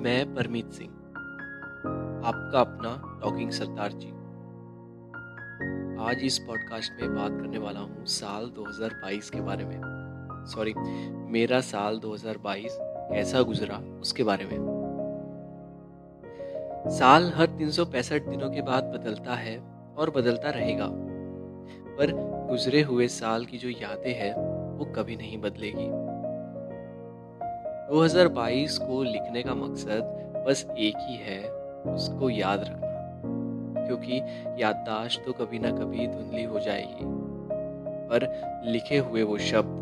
मैं परमीत सिंह, आपका अपना टॉकिंग सरदार जी। आज इस पॉडकास्ट में बात करने वाला हूँ साल 2022 के बारे में। सॉरी मेरा साल 2022 कैसा गुजरा उसके बारे में। साल हर तीन सौ पैंसठ दिनों के बाद बदलता है और बदलता रहेगा। पर गुजरे हुए साल की जो यादें हैं, वो कभी नहीं बदलेगी। 2022 को लिखने का मकसद बस एक ही है, उसको याद रखना। क्योंकि याददाश्त तो कभी ना कभी धुंधली हो जाएगी। पर लिखे हुए वो शब्द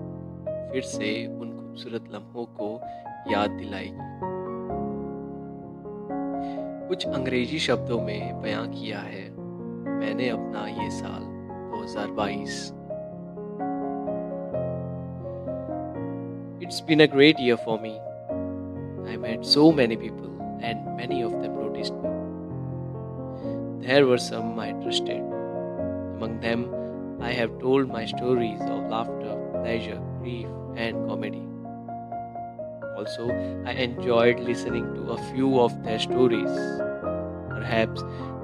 फिर से उन खूबसूरत लम्हों को याद दिलाएगी। कुछ अंग्रेज़ी शब्दों में बयां किया है, मैंने अपना ये साल 2022 It's been a great year for me. I met so many people, and many of them noticed me. There were some I trusted. Among them, I have told my stories of laughter, pleasure, grief, and comedy. Also, I enjoyed listening to a few of their stories. Perhaps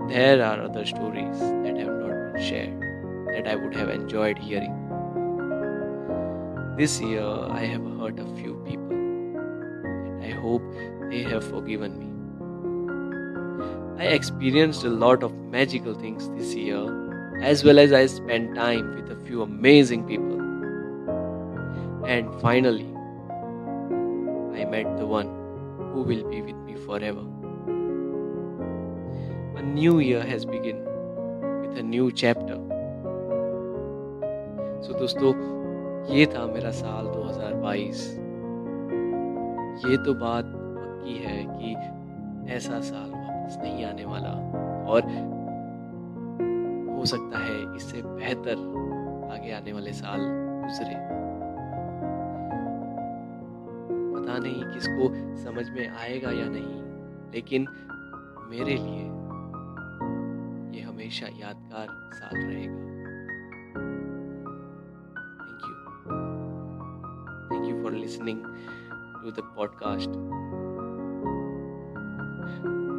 there are other stories that have not been shared that I would have enjoyed hearing This year, I have hurt a few people, and I hope they have forgiven me. I experienced a lot of magical things this year, as well as I spent time with a few amazing people. And finally, I met the one who will be with me forever. A new year has begun with a new chapter. So, दोस्तों ये था मेरा साल 2022 ये तो बात पक्की है कि ऐसा साल वापस नहीं आने वाला और हो सकता है इससे बेहतर आगे आने वाले साल गुजरे। पता नहीं किसको समझ में आएगा या नहीं, लेकिन मेरे लिए ये हमेशा यादगार साल रहेगा। For listening to the podcast.